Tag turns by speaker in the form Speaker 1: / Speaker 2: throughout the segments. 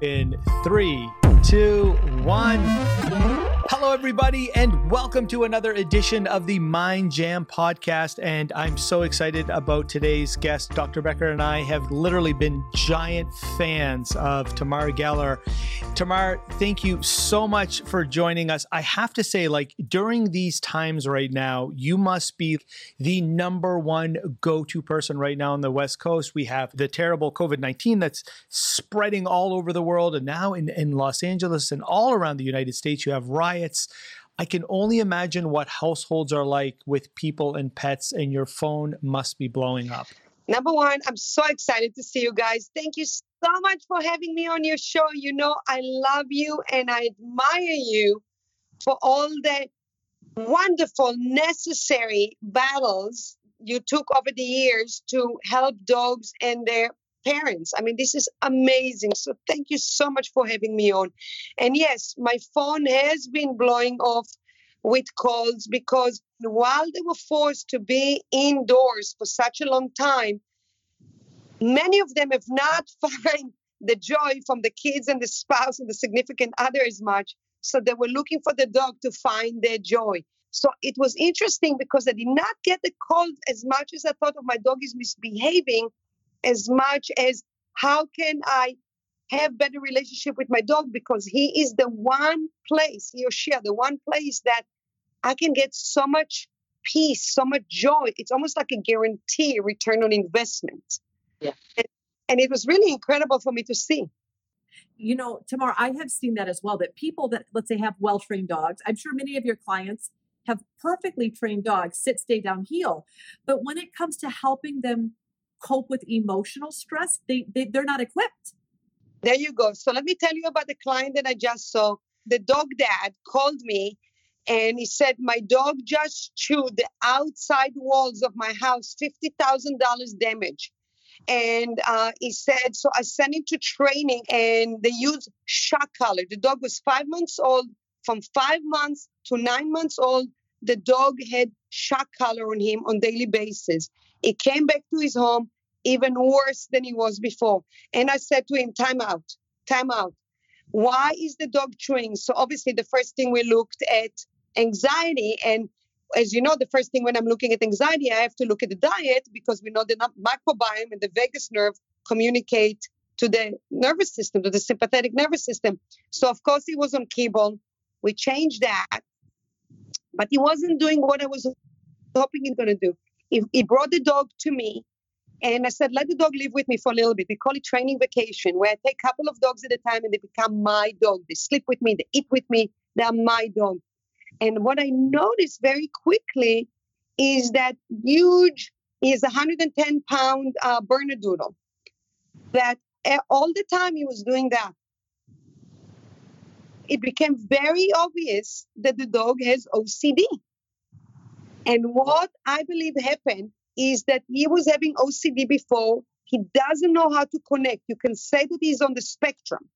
Speaker 1: in three, two, one. Hello, everybody, and welcome to another edition of the Mind Jam podcast. And I'm so excited about today's guest. Dr. Becker and I have literally been giant fans of Tamar Geller. Tamar, thank you so much for joining us. I have to say, like, during these times right now, you must be the number one go to person right now on the West Coast. We have the terrible COVID 19 that's spreading all over the world. And now in, in Los Angeles and all around the United States, you have riots riots. I can only imagine what households are like with people and pets, and your phone must be blowing up.
Speaker 2: Number one, I'm so excited to see you guys. Thank you so much for having me on your show. You know, I love you and I admire you for all the wonderful, necessary battles you took over the years to help dogs and their parents. I mean, this is amazing. So thank you so much for having me on. And yes, my phone has been blowing off with calls because while they were forced to be indoors for such a long time, many of them have not found the joy from the kids and the spouse and the significant other as much. So they were looking for the dog to find their joy. So it was interesting because I did not get the call as much as I thought of my dog is misbehaving as much as how can I have better relationship with my dog because he is the one place, he or she are the one place that I can get so much peace, so much joy. It's almost like a guarantee return on investment. Yeah. And, and it was really incredible for me to see.
Speaker 3: You know, Tamar, I have seen that as well. That people that let's say have well trained dogs, I'm sure many of your clients have perfectly trained dogs, sit, stay down, heel. But when it comes to helping them cope with emotional stress, they, they they're not equipped.
Speaker 2: There you go. So let me tell you about the client that I just saw. The dog dad called me and he said, My dog just chewed the outside walls of my house, $50,000 damage. And uh, he said, So I sent him to training and they used shock collar. The dog was five months old. From five months to nine months old, the dog had shock collar on him on daily basis. He came back to his home even worse than he was before. And I said to him, time out, time out. Why is the dog chewing? So obviously the first thing we looked at anxiety and as you know, the first thing when I'm looking at anxiety, I have to look at the diet because we know the microbiome and the vagus nerve communicate to the nervous system, to the sympathetic nervous system. So of course he was on kibble. We changed that, but he wasn't doing what I was hoping he's going to do. He, he brought the dog to me and I said, let the dog live with me for a little bit. We call it training vacation, where I take a couple of dogs at a time and they become my dog. They sleep with me, they eat with me, they're my dog. And what I noticed very quickly is that huge is a 110 pound uh, Bernedoodle that all the time he was doing that. It became very obvious that the dog has OCD. And what I believe happened is that he was having OCD before. He doesn't know how to connect. You can say that he's on the spectrum,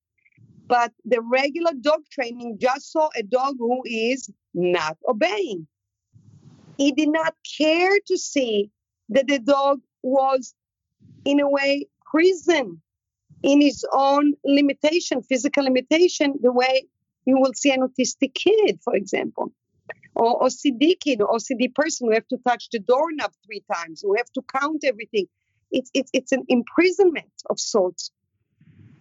Speaker 2: but the regular dog training just saw a dog who is not obeying. He did not care to see that the dog was, in a way, prison in his own limitation, physical limitation, the way you will see an autistic kid, for example or OCD kid or OCD person who have to touch the doorknob three times, who have to count everything. It's, it's, it's an imprisonment of sorts.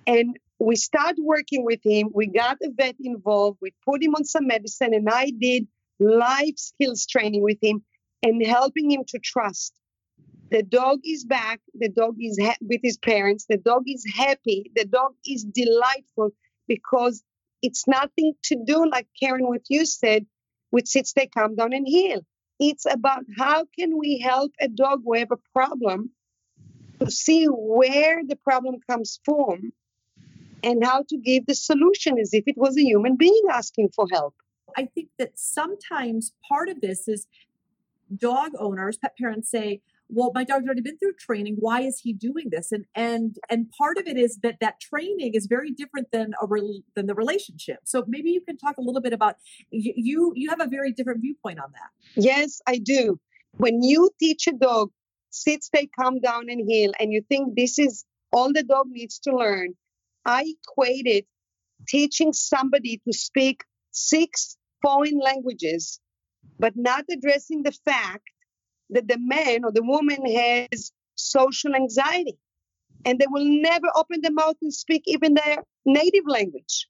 Speaker 2: And we started working with him. We got a vet involved. We put him on some medicine, and I did life skills training with him and helping him to trust. The dog is back. The dog is ha- with his parents. The dog is happy. The dog is delightful because it's nothing to do, like Karen, what you said, with sit, stay, calm down, and heel. It's about how can we help a dog who have a problem to see where the problem comes from and how to give the solution as if it was a human being asking for help.
Speaker 3: I think that sometimes part of this is dog owners, pet parents say, well my dog's already been through training. Why is he doing this? And and and part of it is that that training is very different than a re, than the relationship. So maybe you can talk a little bit about you you have a very different viewpoint on that.
Speaker 2: Yes i do. When you teach a dog sit stay calm down and heel and you think this is all the dog needs to learn I equated teaching somebody to speak six foreign languages, but not addressing the fact that the man or the woman has social anxiety and they will never open their mouth and speak even their native language.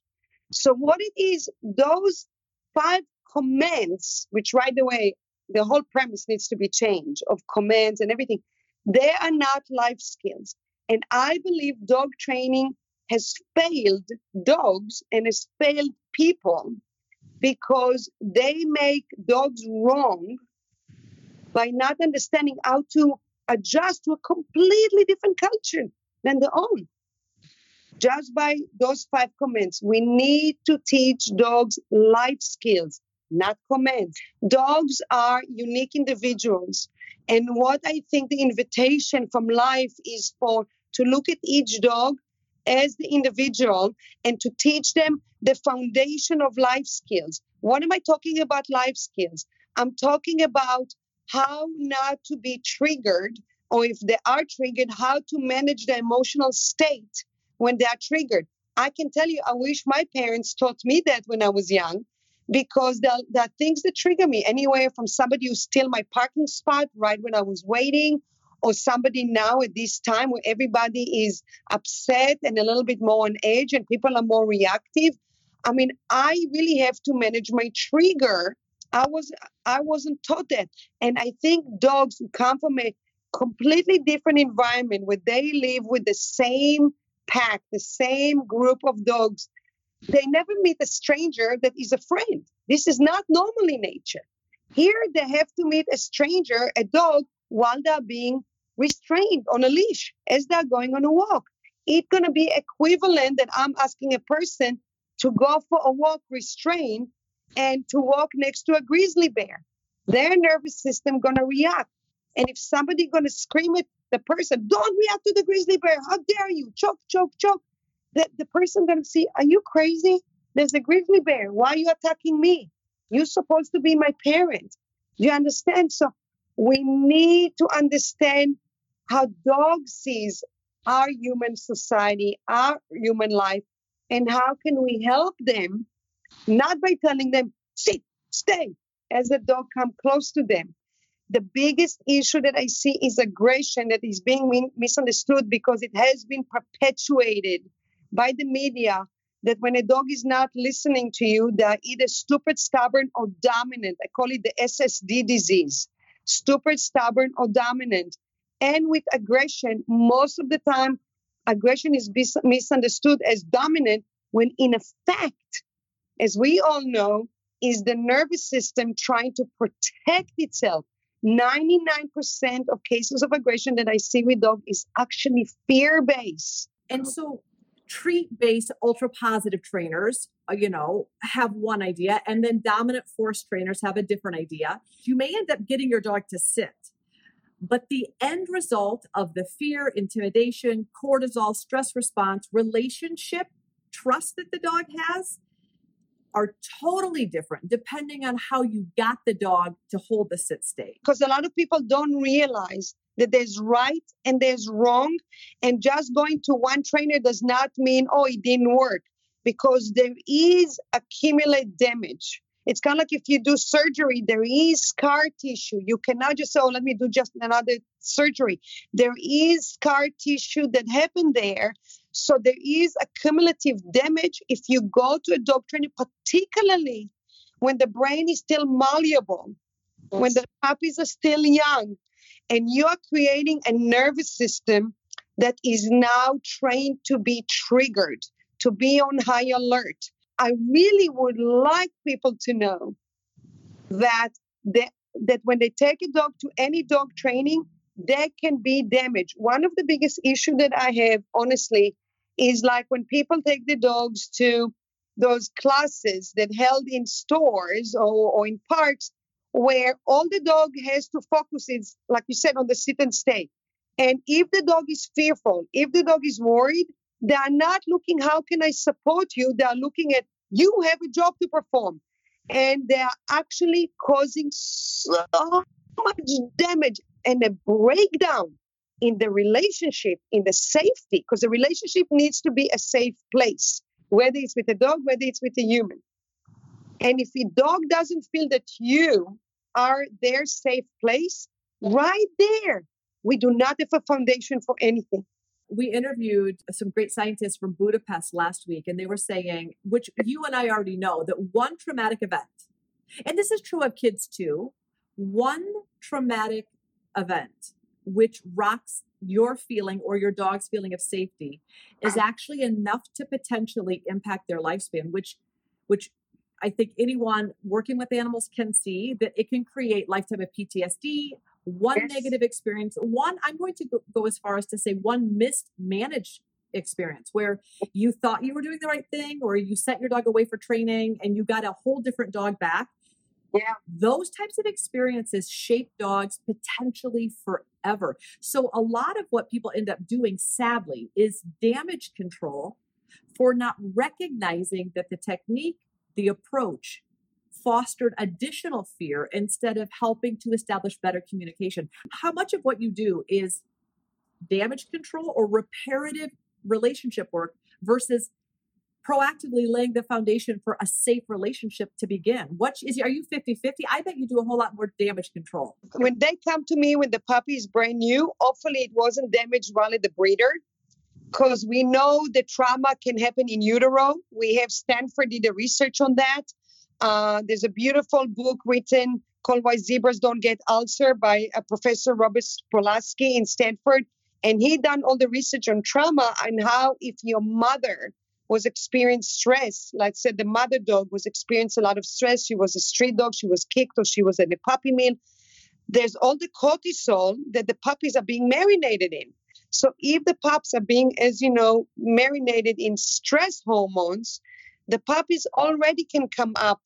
Speaker 2: So, what it is, those five commands, which right away, the whole premise needs to be changed of commands and everything, they are not life skills. And I believe dog training has failed dogs and has failed people because they make dogs wrong by not understanding how to adjust to a completely different culture than their own. Just by those five commands, we need to teach dogs life skills, not commands. Dogs are unique individuals. And what I think the invitation from life is for to look at each dog as the individual and to teach them the foundation of life skills. What am I talking about life skills? I'm talking about how not to be triggered, or if they are triggered, how to manage the emotional state when they are triggered. I can tell you, I wish my parents taught me that when I was young because there, are things that trigger me anywhere from somebody who steal my parking spot right when I was waiting or somebody now at this time where everybody is upset and a little bit more on edge and people are more reactive. I mean, I really have to manage my trigger. I was I wasn't taught that. And I think dogs who come from a completely different environment where they live with the same pack, the same group of dogs, they never meet a stranger that is a friend. This is not normal in nature. Here they have to meet a stranger, a dog, while they're being restrained on a leash as they're going on a walk. It's going to be equivalent that I'm asking a person to go for a walk restrained and to walk next to a grizzly bear. Their nervous system to react. And if somebody to scream at the person, don't react to the grizzly bear. How dare you? Choke, choke, choke. The, the person to see, are you crazy? There's a grizzly bear. Why are you attacking me? You're supposed to be my parent. Do you understand? So we need to understand how dog sees our human society, our human life, and how can we help them, not by telling them, sit, stay, as the dog come close to them. The biggest issue that I see is aggression that is being misunderstood because it has been perpetuated by the media that when a dog is not listening to you, they're either stupid, stubborn, or dominant. I call it the SSD disease stupid, stubborn, or dominant and with aggression, most of the time, aggression is misunderstood as dominant when, in effect, as we all know, is the nervous system trying to protect itself. 99% of cases of aggression that I see with dogs is actually fear based.
Speaker 3: And so, treat based ultra positive trainers, uh, you know, have one idea, and then dominant force trainers have a different idea. You may end up getting your dog to sit but the end result of the fear, intimidation, cortisol, stress response, relationship, trust that the dog has are totally different depending on how you got the dog to hold the sit state.
Speaker 2: Because a lot of people don't realize that there's right and there's wrong. And just going to one trainer does not mean, oh, it didn't work, because there is accumulated damage. It's kind of like if you do surgery, there is scar tissue. You cannot just say, oh, let me do just another surgery. There is scar tissue that happened there. So there is a cumulative damage if you go to a dog trainer, particularly when the brain is still malleable, when the puppies are still young, and you are creating a nervous system that is now trained to be triggered, to be on high alert. I really would like people to know that that when they take a dog to any dog training, there can be damage. One of the biggest issue that I have, honestly, is like when people take the dogs to those classes that held in stores or, or in parks where all the dog has to focus is, like you said, on the sit and stay. And if the dog is fearful, if the dog is worried, they are not looking, how can I support you? They are looking at, you have a job to perform. And they are actually causing so much damage and a breakdown in the relationship, in the safety, because the relationship needs to be a safe place, whether it's with a dog, whether it's with a human. And if a dog doesn't feel that you are their safe place, right there, we do not have a foundation for anything.
Speaker 3: We interviewed some great scientists from Budapest last week, and they were saying, which you and I already know, that one traumatic event, and this is true of kids too, one traumatic event which rocks your feeling or your dog's feeling of safety is actually enough to potentially impact their lifespan which which i think anyone working with animals can see that it can create lifetime of ptsd one yes. negative experience one i'm going to go, go as far as to say one mismanaged experience where you thought you were doing the right thing or you sent your dog away for training and you got a whole different dog back
Speaker 2: yeah.
Speaker 3: Those types of experiences shape dogs potentially forever. So, a lot of what people end up doing, sadly, is damage control for not recognizing that the technique, the approach, fostered additional fear instead of helping to establish better communication. How much of what you do is damage control or reparative relationship work versus proactively laying the foundation for a safe relationship to begin. What is are you 50-50? I bet you do a whole lot more damage control.
Speaker 2: When they come to me when the puppy is brand new, hopefully it wasn't damaged while at the breeder. Because we know the trauma can happen in utero. We have Stanford did a research on that. Uh, there's a beautiful book written called Why Zebras Don't Get Ulcer by a Professor Robert Sapolsky in Stanford. And he done all the research on trauma and how if your mother was experiencing stress. Like I said, the mother dog was experiencing a lot of stress. She was a street dog. She was kicked or she was in a puppy mill. There's all the cortisol that the puppies are being marinated in. So if the pups are being, as you know, marinated in stress hormones, the puppies already can come up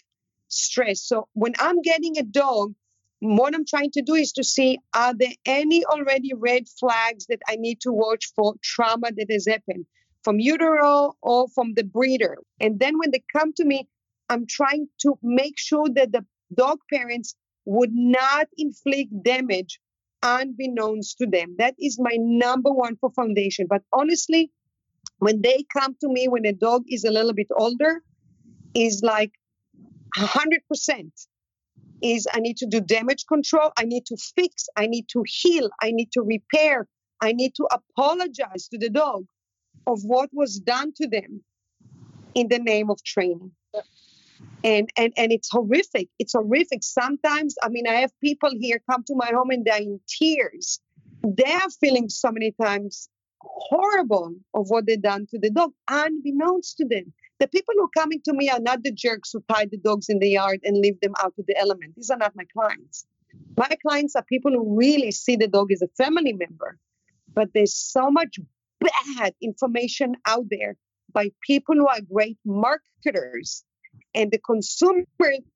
Speaker 2: stressed. So when I'm getting a dog, what I'm trying to do is to see are there any already red flags that I need to watch for trauma that has happened from utero or from the breeder. And then when they come to me, I'm trying to make sure that the dog parents would not inflict damage unbeknownst to them. That is my number one for foundation. But honestly, when they come to me when a dog is a little bit older, is like 100% is I need to do damage control, I need to fix, I need to heal, I need to repair, I need to apologize to the dog of what was done to them in the name of training. And, and and it's horrific. It's horrific. Sometimes, I mean, I have people here come to my home and they're in tears. They are feeling so many times horrible of what they've done to the dog, unbeknownst to them. The people who are coming to me are not the jerks who tie the dogs in the yard and leave them out to the element. These are not my clients. My clients are people who really see the dog as a family member. But there's so much bad information out there by people who are great marketers. And the consumer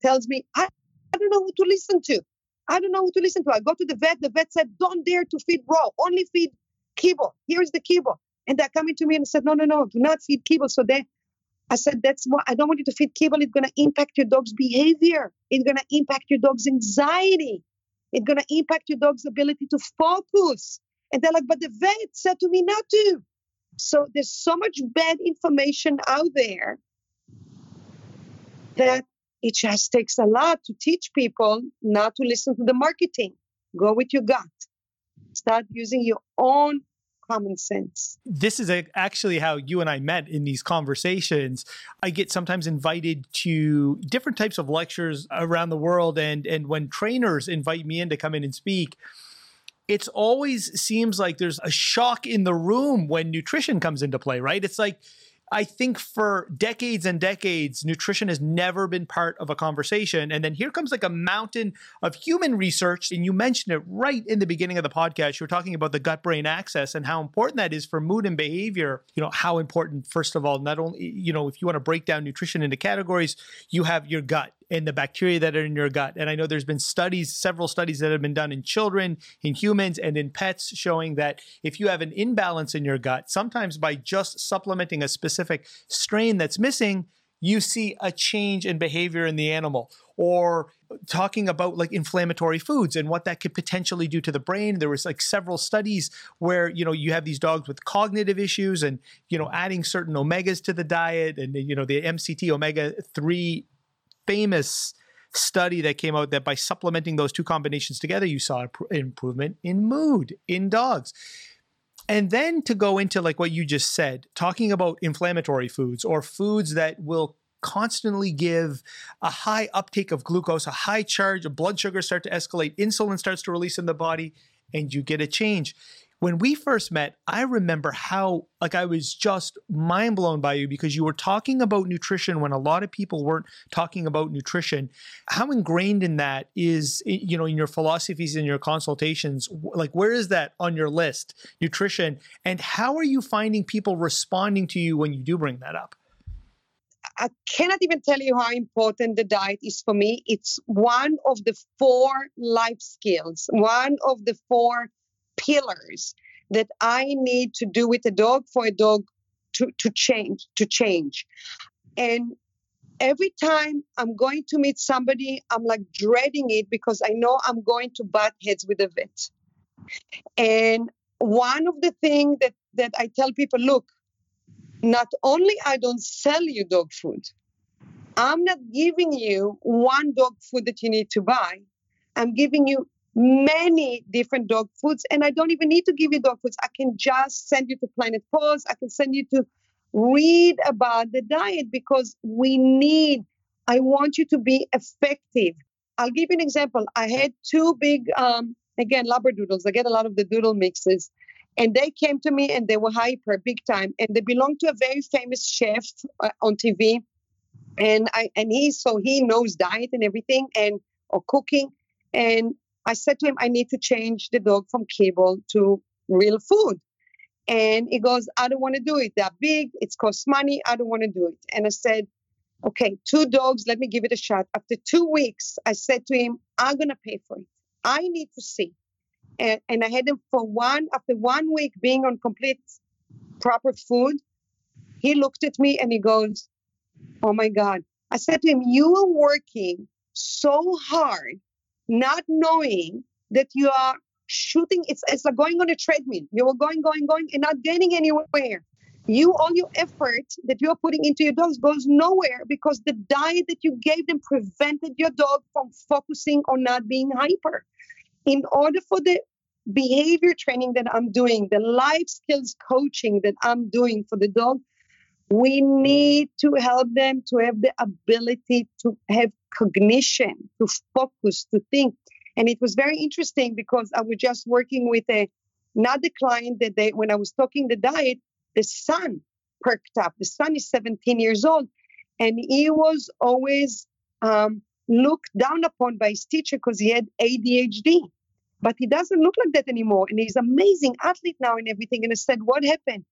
Speaker 2: tells me, I, I don't know who to listen to. I don't know who to listen to. I go to the vet. The vet said, don't dare to feed raw, only feed kibble. Here's the kibble. And they're coming to me and said, no, no, no, do not feed kibble. So they, I said, that's why I don't want you to feed kibble. It's going to impact your dog's behavior. It's going to impact your dog's anxiety. It's going to impact your dog's ability to focus. And they're like, but the vet said to me not to. So there's so much bad information out there that it just takes a lot to teach people not to listen to the marketing. Go with your gut. Start using your own common sense.
Speaker 1: This is a, actually how you and I met in these conversations. I get sometimes invited to different types of lectures around the world, and and when trainers invite me in to come in and speak, it's always seems like there's a shock in the room when nutrition comes into play, right? It's like I think for decades and decades, nutrition has never been part of a conversation. And then here comes like a mountain of human research. And you mentioned it right in the beginning of the podcast. You were talking about the gut brain axis and how important that is for mood and behavior. You know, how important, first of all, not only, you know, if you want to break down nutrition into categories, you have your gut and the bacteria that are in your gut. And I know there's been studies, several studies that have been done in children, in humans, and in pets showing that if you have an imbalance in your gut, sometimes by just supplementing a specific strain that's missing, you see a change in behavior in the animal or talking about like inflammatory foods and what that could potentially do to the brain there was like several studies where you know you have these dogs with cognitive issues and you know adding certain omegas to the diet and you know the MCT omega 3 famous study that came out that by supplementing those two combinations together you saw an improvement in mood in dogs. And then to go into like what you just said, talking about inflammatory foods or foods that will constantly give a high uptake of glucose, a high charge, of blood sugar start to escalate, insulin starts to release in the body, and you get a change when we first met, I remember how like I was just mind blown by you because you were talking about nutrition when a lot of people weren't talking about nutrition. How ingrained in that is you know in your philosophies and your consultations like where is that on your list nutrition and how are you finding people responding to you when you do bring that up?
Speaker 2: I cannot even tell you how important the diet is for me. It's one of the four life skills, one of the four pillars that I need to do with a dog for a dog to, to change to change. And every time I'm going to meet somebody, I'm like dreading it because I know I'm going to butt heads with a vet. And one of the things that, that I tell people, look, not only I don't sell you dog food, I'm not giving you one dog food that you need to buy. I'm giving you many different dog foods. And I don't even need to give you dog foods. I can just send you to Planet Paws. I can send you to read about the diet because we need, I want you to be effective. I'll give you an example. I had two big, um, again, Labradoodles. I get a lot of the doodle mixes. And they came to me and they were hyper big time. And they belong to a very famous chef uh, on TV. And I and he so he knows diet and everything and or cooking. And I said to him, I need to change the dog from kibble to real food. And he goes, I don't want to do it. They're big. It's cost money. I don't want to do it. And I said, okay, two dogs. Let me give it a shot. After two weeks, I said to him, I'm going to pay for it. I need to see. And, and I had him for one, after one week being on complete proper food, he looked at me and he goes, oh my God. I said to him, you are working so hard not knowing that you are shooting it's, it's like going on a treadmill. You are going going going and not getting anywhere. You all your effort that you are putting into your dogs goes nowhere because the diet that you gave them prevented your dog from focusing on not being hyper. In order for the behavior training that i'm doing the life skills coaching that i'm doing for the dog we need to help them to have the ability to have cognition, to focus, to think. And it was very interesting because I was just working with a another client that they when I was talking the diet, the son perked up. The son is 17 years old, and he was always um, looked down upon by his teacher because he had ADHD. But he doesn't look like that anymore, and he's amazing athlete now and everything. And I said, "What happened?"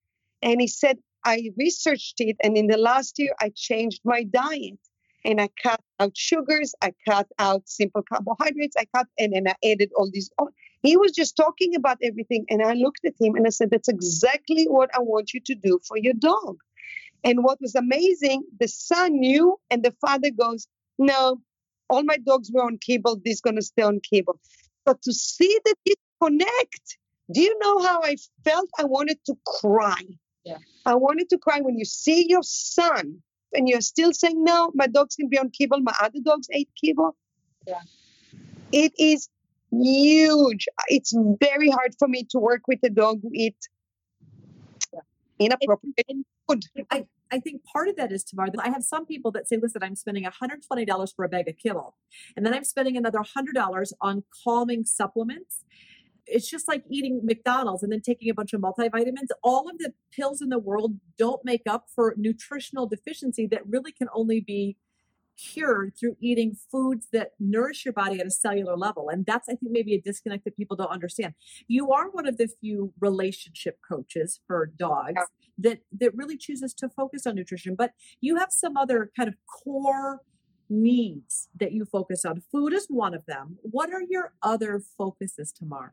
Speaker 2: And he said, I researched it, and in the last year, I changed my diet and I cut out sugars, I cut out simple carbohydrates, I cut and then I added all these. He was just talking about everything, and I looked at him and I said, "That's exactly what I want you to do for your dog." And what was amazing, the son knew, and the father goes, "No, all my dogs were on kibble. This is gonna stay on kibble." But to see that it connect, do you know how I felt? I wanted to cry.
Speaker 3: Yeah.
Speaker 2: I wanted to cry when you see your son and you're still saying, no, my dogs can be on kibble, my other dogs ate kibble.
Speaker 3: Yeah.
Speaker 2: It is huge. It's very hard for me to work with a dog who eat inappropriate food.
Speaker 3: I, I think part of that is Tamar. That I have some people that say, listen, I'm spending $120 for a bag of kibble, and then I'm spending another $100 on calming supplements it's just like eating McDonald's and then taking a bunch of multivitamins. All of the pills in the world don't make up for nutritional deficiency that really can only be cured through eating foods that nourish your body at a cellular level. And that's, I think, maybe a disconnect that people don't understand. You are one of the few relationship coaches for dogs yeah. that, that really chooses to focus on nutrition, but you have some other kind of core needs that you focus on. Food is one of them. What are your other focuses, Tamar?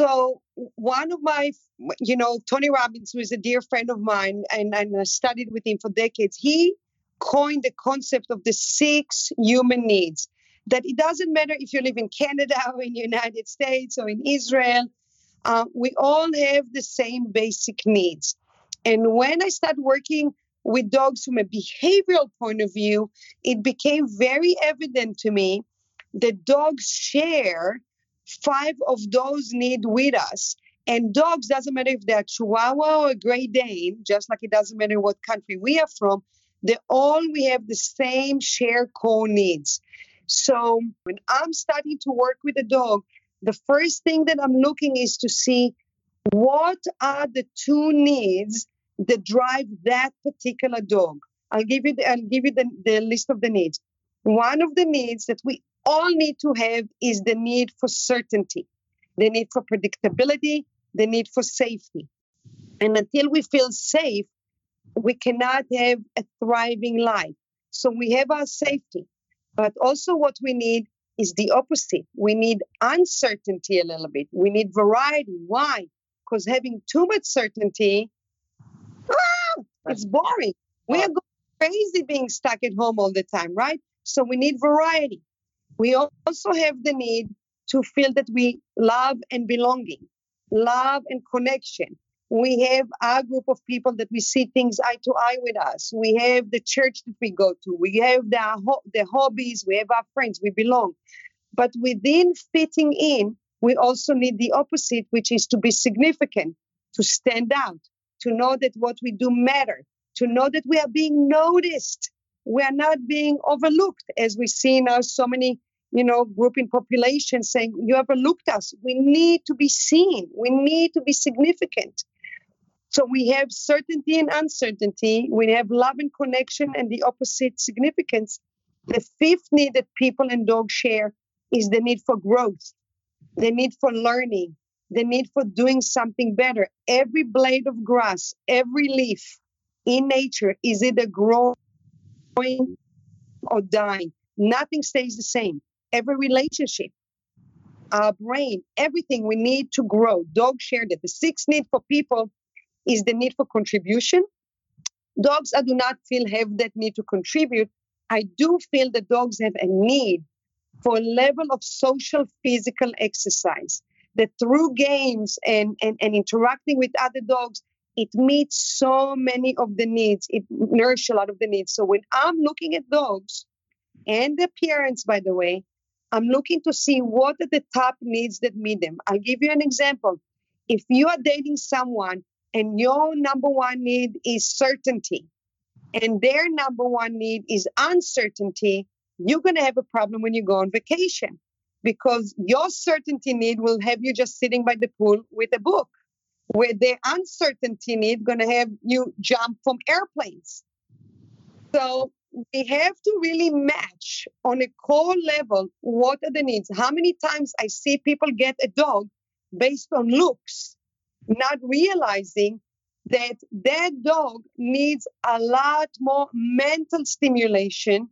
Speaker 2: So, one of my, you know, Tony Robbins, who is a dear friend of mine, and, and I studied with him for decades, he coined the concept of the six human needs. That it doesn't matter if you live in Canada or in the United States or in Israel, uh, we all have the same basic needs. And when I started working with dogs from a behavioral point of view, it became very evident to me that dogs share five of those needs with us. And dogs, doesn't matter if they're Chihuahua or a Great Dane, just like it doesn't matter what country we are from, they all we have the same shared core needs. So when I'm starting to work with a dog, the first thing that I'm looking is to see what are the two needs that drive that particular dog. I'll give you the, I'll give you the, the list of the needs. One of the needs that we all need to have is the need for certainty, the need for predictability, the need for safety. And until we feel safe, we cannot have a thriving life. So we have our safety, but also what we need is the opposite. We need uncertainty a little bit. We need variety. Why? Because having too much certainty, it's boring. We are going crazy being stuck at home all the time, right? So we need variety. We also have the need to feel that we love and belonging, love and connection. We have our group of people that we see things eye to eye with us. We have the church that we go to. We have the, the hobbies. We have our friends. We belong. But within fitting in, we also need the opposite, which is to be significant, to stand out, to know that what we do matter, to know that we are being noticed. We are not being overlooked, as we see now so many you know, grouping populations saying, you overlooked us. We need to be seen. We need to be significant. So we have certainty and uncertainty. We have love and connection and the opposite significance. The fifth need that people and dogs share is the need for growth, the need for learning, the need for doing something better. Every blade of grass, every leaf in nature is either growing or dying. Nothing stays the same every relationship, our brain, everything we need to grow. Dogs share that. The sixth need for people is the need for contribution. Dogs, I do not feel have that need to contribute. I do feel that dogs have a need for a level of social physical exercise that through games and, and, and interacting with other dogs, it meets so many of the needs. It nourishes a lot of the needs. So when I'm looking at dogs and the parents, by the way, I'm looking to see what are the top needs that meet them. I'll give you an example. If you are dating someone and your number one need is certainty, and their number one need is uncertainty, you're going to have a problem when you go on vacation because your certainty need will have you just sitting by the pool with a book, where the uncertainty need going to have you jump from airplanes. So we have to really match on a core level what are the needs. How many times I see people get a dog based on looks, not realizing that that dog needs a lot more mental stimulation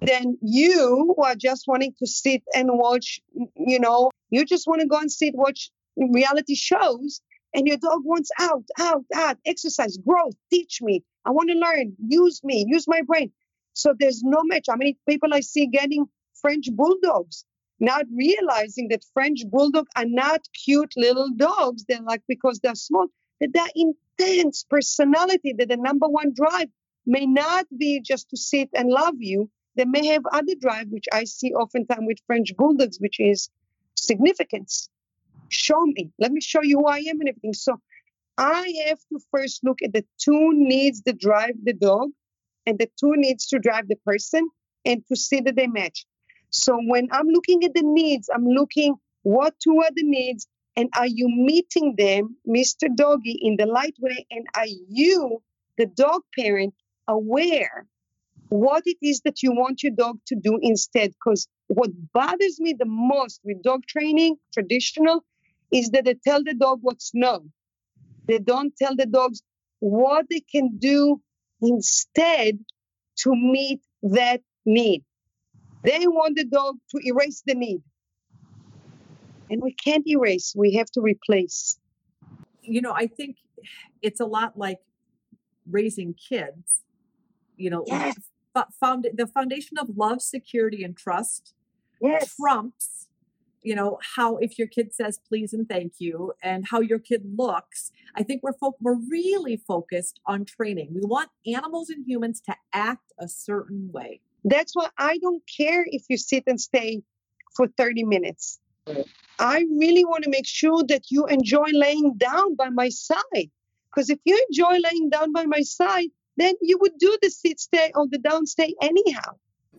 Speaker 2: than you who are just wanting to sit and watch, you know, you just want to go and sit, watch reality shows, and your dog wants out, out, out, exercise, growth, teach me. I want to learn, use me, use my brain. So there's no match. How many people I see getting French bulldogs, not realizing that French bulldog are not cute little dogs. They're like because they're small, that they're intense personality. That the number one drive may not be just to sit and love you. They may have other drive, which I see oftentimes with French bulldogs, which is significance. Show me. Let me show you who I am and everything. So I have to first look at the two needs that drive the dog and the two needs to drive the person and to see that they match. So when I'm looking at the needs, I'm looking what two are the needs and are you meeting them, Mr. Doggy, in the light way? And are you, the dog parent, aware what it is that you want your dog to do instead? Because what bothers me the most with dog training, traditional, is that they tell the dog what's no. They don't tell the dogs what they can do instead to meet that need. They want the dog to erase the need. And we can't erase, we have to replace.
Speaker 3: You know, I think it's a lot like raising kids. You know,
Speaker 2: yes.
Speaker 3: Found the foundation of love, security, and trust
Speaker 2: Yes.
Speaker 3: trumps you know how if your kid says please and thank you and how your kid looks i think we're fo- we're really focused on training we want animals and humans to act a certain way
Speaker 2: That's why I don't care if you sit and stay for 30 minutes. I really want to make sure that you enjoy laying down by my side. Because if you enjoy laying down by my side, then you would do the sit stay or the down stay anyhow.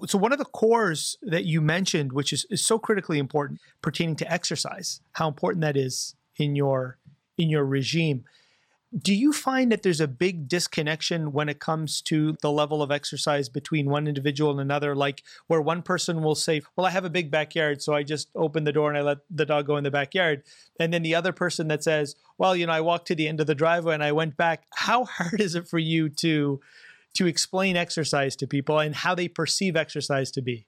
Speaker 1: So one of the cores that you mentioned, which is, is so critically important, pertaining to exercise, how important that is in your in your regime. Do you find that there's a big disconnection when it comes to the level of exercise between one individual and another? Like where one person will say, Well, I have a big backyard, so I just open the door and I let the dog go in the backyard. And then the other person that says, Well, you know, I walked to the end of the driveway and I went back. How hard is it for you to to explain exercise to people and how they perceive exercise to be?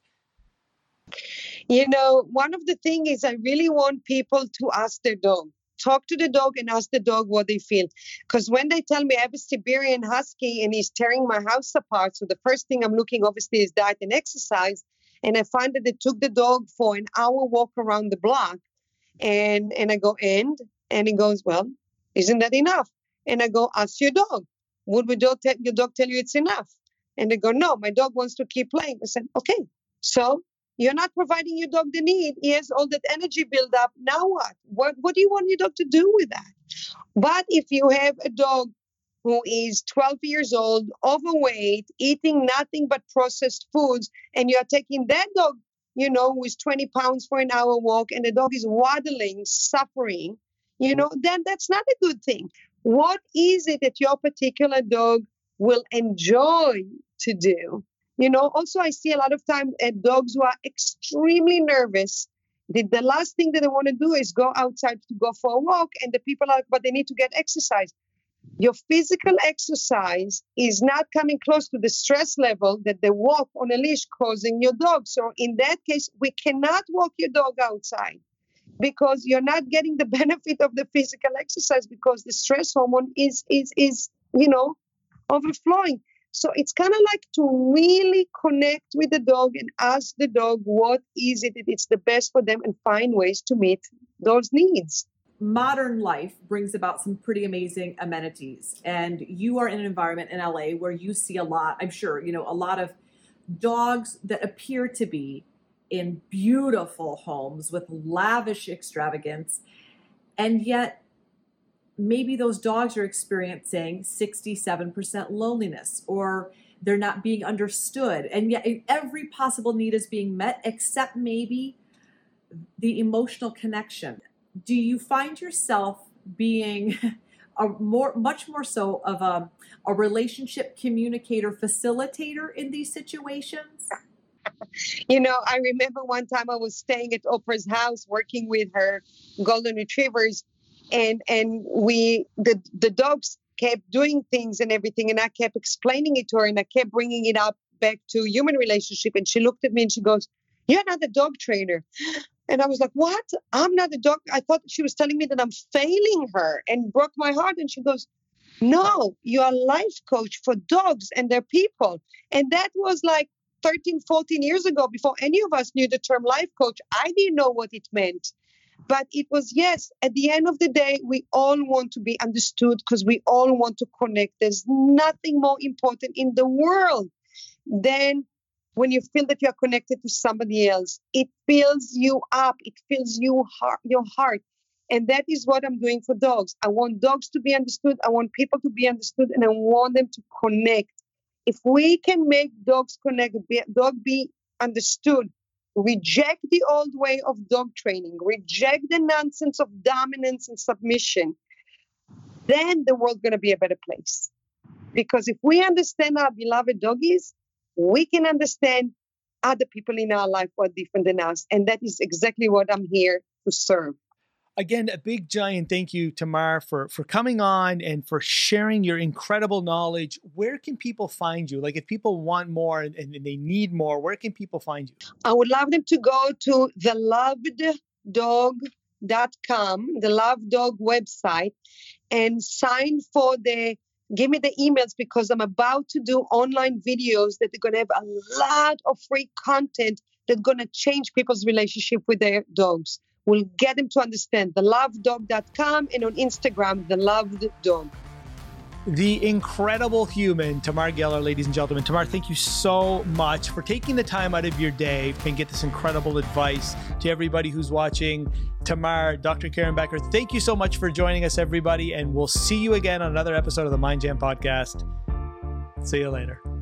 Speaker 2: You know, one of the things is I really want people to ask their dog. Talk to the dog and ask the dog what they feel. Because when they tell me I have a Siberian Husky and he's tearing my house apart, so the first thing I'm looking obviously is diet and exercise. And I find that they took the dog for an hour walk around the block. And and I go, and and he goes, Well, isn't that enough? And I go, ask your dog. Would we dog te- your dog tell you it's enough? And they go, No, my dog wants to keep playing. I said, Okay. So you're not providing your dog the need. He has all that energy build up. Now what? What what do you want your dog to do with that? But if you have a dog who is 12 years old, overweight, eating nothing but processed foods, and you're taking that dog, you know, who is 20 pounds for an hour walk, and the dog is waddling, suffering, you know, then that's not a good thing. What is it that your particular dog will enjoy to do? You know, also I see a lot of time uh, dogs who are extremely nervous. The, the last thing that they want to do is go outside to go for a walk, and the people are but they need to get exercise. Your physical exercise is not coming close to the stress level that the walk on a leash causing your dog. So in that case, we cannot walk your dog outside because you're not getting the benefit of the physical exercise because the stress hormone is is is you know overflowing. So it's kind of like to really connect with the dog and ask the dog what is it that it's the best for them and find ways to meet those needs.
Speaker 3: modern life brings about some pretty amazing amenities and you are in an environment in LA where you see a lot I'm sure you know a lot of dogs that appear to be in beautiful homes with lavish extravagance and yet maybe those dogs are experiencing 67% loneliness or they're not being understood. And yet every possible need is being met except maybe the emotional connection. Do you find yourself being a more much more so of a, a relationship communicator facilitator in these situations?
Speaker 2: You know, I remember one time I was staying at Oprah's house working with her golden retrievers and and we the the dogs kept doing things and everything and I kept explaining it to her and I kept bringing it up back to human relationship and she looked at me and she goes, "You're not a dog trainer." And I was like, "What? I'm not a dog." I thought she was telling me that I'm failing her and broke my heart and she goes, "No, you're a life coach for dogs and their people." And that was like 13, 14 years ago, before any of us knew the term life coach, I didn't know what it meant. But it was, yes, at the end of the day, we all want to be understood because we all want to connect. There's nothing more important in the world than when you feel that you are connected to somebody else. It fills you up, it fills you heart, your heart. And that is what I'm doing for dogs. I want dogs to be understood. I want people to be understood, and I want them to connect if we can make dogs connect, dog be understood, reject the old way of dog training, reject the nonsense of dominance and submission, then the world's going to be a better place. Because if we understand our beloved doggies, we can understand other people in our life who are different than us. And that is exactly what I'm here to serve
Speaker 1: again, a big giant thank you, Tamar, for for coming on and for sharing your incredible knowledge. Where can people find you? Like, if people want more and, and they need more, where can people find you?
Speaker 2: I would love them to go to theloveddog.com, the Love Dog website, and sign for the give me the emails because I'm about to do online videos that are going to have a lot of free content that's going to change people's relationship with their dogs. We'll get them to understand theloveddog.com and on Instagram, the loved
Speaker 1: the incredible human, Tamar Geller, ladies and gentlemen. Tamar, thank you so much for taking the time out of your day and get this incredible advice to everybody who's watching. Tamar, Dr. Karen Becker, thank you so much for joining us, everybody. And we'll see you again on another episode of the Mind Jam podcast. See you later.